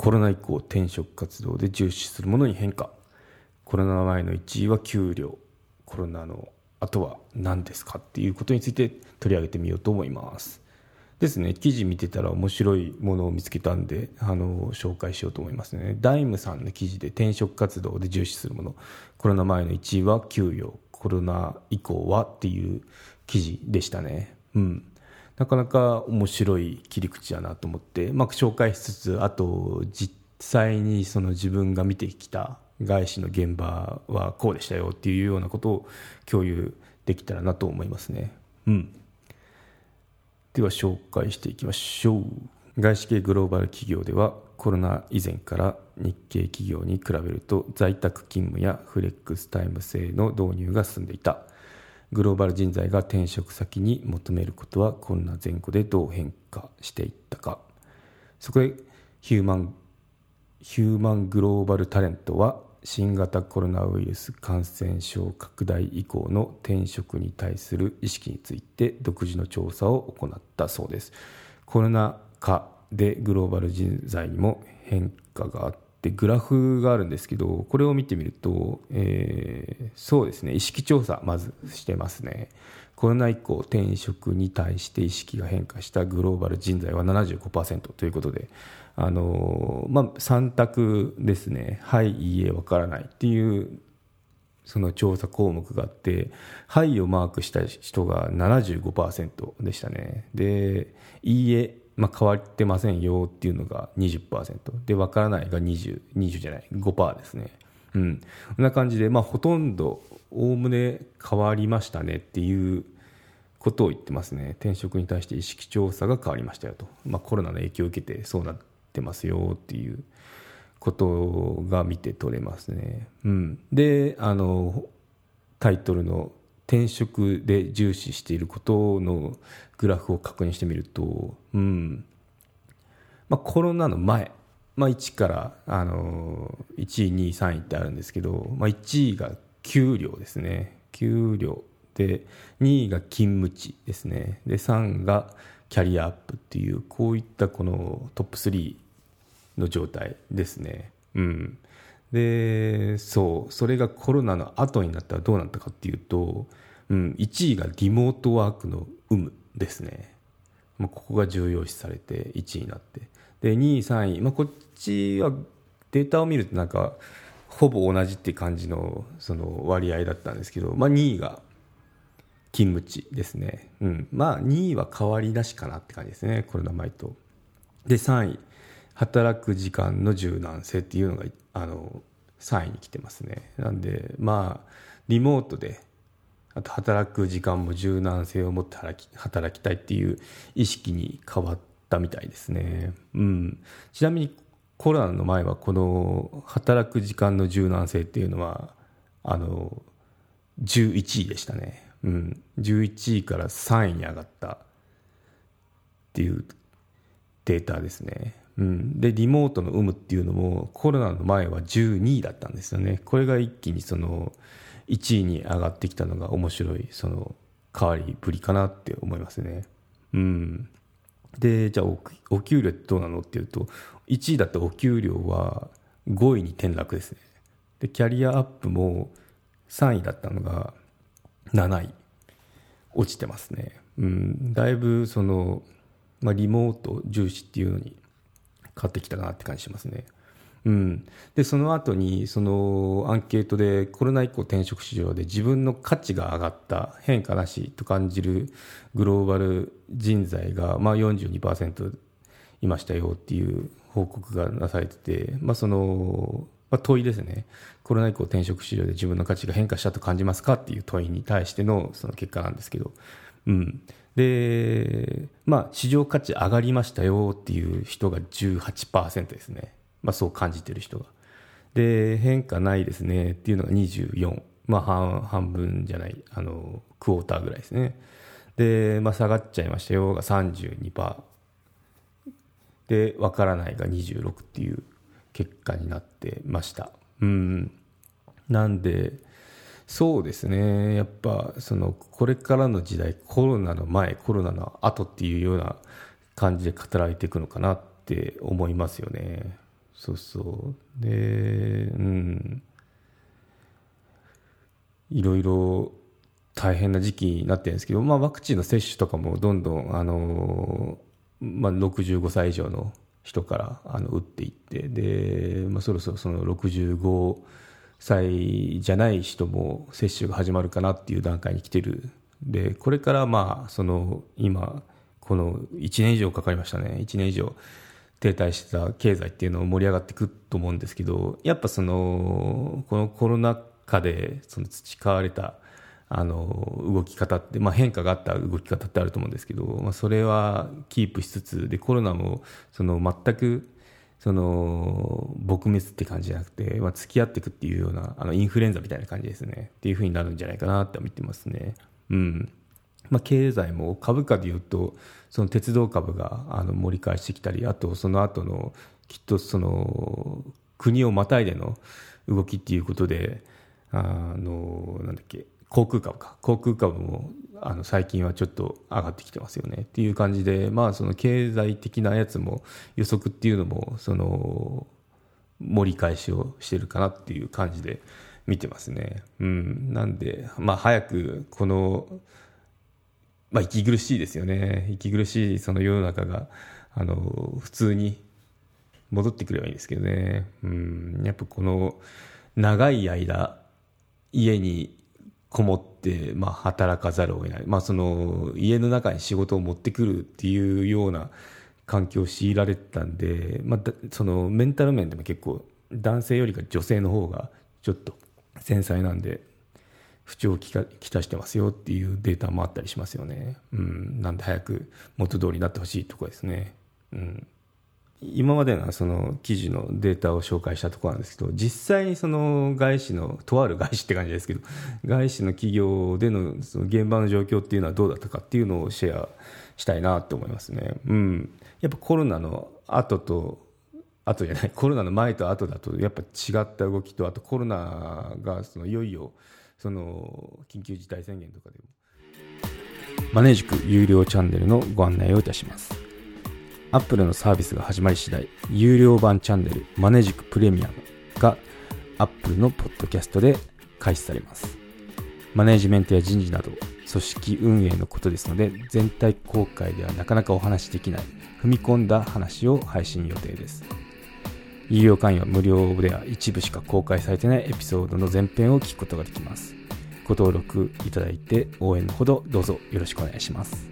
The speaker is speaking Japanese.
コロナ以降転職活動で重視するものに変化。コロナ前の1位は給料。コロナの後は何ですか？っていうことについて取り上げてみようと思います。ですね。記事見てたら面白いものを見つけたんであの紹介しようと思いますね。ダイムさんの記事で転職活動で重視するもの。コロナ前の1位は給与コロナ以降はっていう記事でしたね。うん。なかなか面白い切り口やなと思って、まあ、紹介しつつあと実際にその自分が見てきた外資の現場はこうでしたよっていうようなことを共有できたらなと思いますね。うん、では紹介していきましょう。外資系グローバル企業ではコロナ以前から日系企業に比べると在宅勤務やフレックスタイム制の導入が進んでいた。グローバル人材が転職先に求めることはこんな前後でどう変化していったか。そこでヒューマンヒューマングローバルタレントは新型コロナウイルス感染症拡大以降の転職に対する意識について独自の調査を行ったそうです。コロナ禍でグローバル人材にも変化があった。でグラフがあるんですけどこれを見てみると、えー、そうですね意識調査まずしてますね。コロナ以降転職に対して意識が変化したグローバル人材は75%ということであのまあ、3択ですね。はいいいえわからないっていうその調査項目があって「はい」をマークした人が75%でしたね。で「いいえ」まあ、変わってませんよっていうのが20%で分からないが 20, 20じゃない。5%ですね。うん。こんな感じで、まあ、ほとんどおおむね変わりましたねっていうことを言ってますね。転職に対して意識調査が変わりましたよと、まあ、コロナの影響を受けてそうなってますよっていうことが見て取れますね、うん、であのタイトルの転職で重視していることのグラフを確認してみると、うん。まあ、コロナの前、まあ、1からあの1位2位3位ってあるんですけど、まあ、1位が給料ですね。給料で2位が勤務地ですね。で3がキャリアアップっていうこういったこのトップ3の状態ですね。うん。でそうそれがコロナの後になったらどうなったかっていうと、うん、1位がリモートワークの有無ですね、まあ、ここが重要視されて1位になって。で2位3位、まあ、こっちはデータを見るとなんかほぼ同じって感じのその割合だったんですけど、まあ、2位が勤務地ですね、うん、まあ2位は変わりなしかなって感じですねコロナ前と。で3位働く時間の柔軟性っていうのがあの3位に来てますね。なんでまあリモートであと働く時間も柔軟性を持って働き働きたいっていう意識に変わったみたいですね、うん、ちなみにコロナの前はこの働く時間の柔軟性っていうのはあの11位でしたね、うん、11位から3位に上がったっていうデータですねうん、でリモートの有無っていうのもコロナの前は12位だったんですよねこれが一気にその1位に上がってきたのが面白いその変わりぶりかなって思いますね。うん、でじゃあお給料ってどうなのっていうと1位だったお給料は5位に転落ですね。でキャリアアップも3位だったのが7位落ちてますね。うん、だいぶその、まあ、リモート重視っていうのに変わってきたなって感じしますね。うん、でその後にそのアンケートでコロナ以降転職市場で自分の価値が上がった変化なしと感じるグローバル人材が、まあ、42%いましたよっていう報告がなされてて、まあそのまあ、問いですね。コロナ以降転職市場で自分の価値が変化したと感じますかっていう問いに対してのその結果なんですけど、うん、で、まあ、市場価値上がりましたよっていう人が18%ですね。まあ、そう感じてる人が。で、変化ないですねっていうのが24。まあ、半半分じゃない、あの、クォーターぐらいですね。で、まあ、下がっちゃいましたよが32%。で、わからないが26っていう結果になってました。うん。なんで、そうですね。やっぱ、その、これからの時代、コロナの前、コロナの後っていうような感じで語られていくのかなって思いますよね。そうそう。で、うん。いろいろ大変な時期になってるんですけど、まあ、ワクチンの接種とかもどんどん、あの、まあ、65歳以上の人からあの打っていってで、まあ、そろそろその65歳じゃない人も接種が始まるかなっていう段階に来てる。でこれからまあその今この1年以上かかりましたね。1年以上停滞してた経済っていうのを盛り上がっていくと思うんですけどやっぱそのこのコロナ禍でその培われたあの動き方って、まあ、変化があった動き方ってあると思うんですけど、まあ、それはキープしつつでコロナもその全くその撲滅って感じじゃなくて、まあ、付き合っていくっていうようなあのインフルエンザみたいな感じですね。っていうふうになるんじゃないかなって見てますね。うん。まあ、経済も株価でいうとその鉄道株があの盛り返してきたりあとその後のきっとその国をまたいでの動きっていうことであのなんだっけ航空株か。航空株もあの最近はちょっと上がってきてますよねっていう感じでまあその経済的なやつも予測っていうのもその盛り返しをしてるかなっていう感じで見てますね。うん、なんでまあ早くこのまあ息苦しいですよね息苦しいその世の中があの普通に戻ってくればいいんですけどね。うん、やっぱこの長い間家にこもって、まあ、働かざるを得ない、まあ、その家の中に仕事を持ってくるっていうような環境を強いられてたんで、まあ、そのメンタル面でも結構男性よりか女性の方がちょっと繊細なんで不調をきたしてますよっていうデータもあったりしますよね、うん、なんで早く元通りになってほしいところですね。うん。今までのその記事のデータを紹介したところなんですけど実際にその外資のとある外資って感じですけど外資の企業でのその現場の状況っていうのはどうだったかっていうのをシェアしたいなと思いますね。うん、やっぱコロナの後と後じゃないコロナの前と後だとやっぱ違った動きとあとコロナがそのいよいよその緊急事態宣言とかでもマネージク有料チャンネルのご案内をいたします。アップルのサービスが始まり次第、有料版チャンネルマネジクプレミアムがアップルのポッドキャストで開始されます。マネジメントや人事など組織運営のことですので全体公開ではなかなかお話しできない踏み込んだ話を配信予定です。有料会員は無料では一部しか公開されてないエピソードの前編を聞くことができます。ご登録いただいて応援のほどどうぞよろしくお願いします。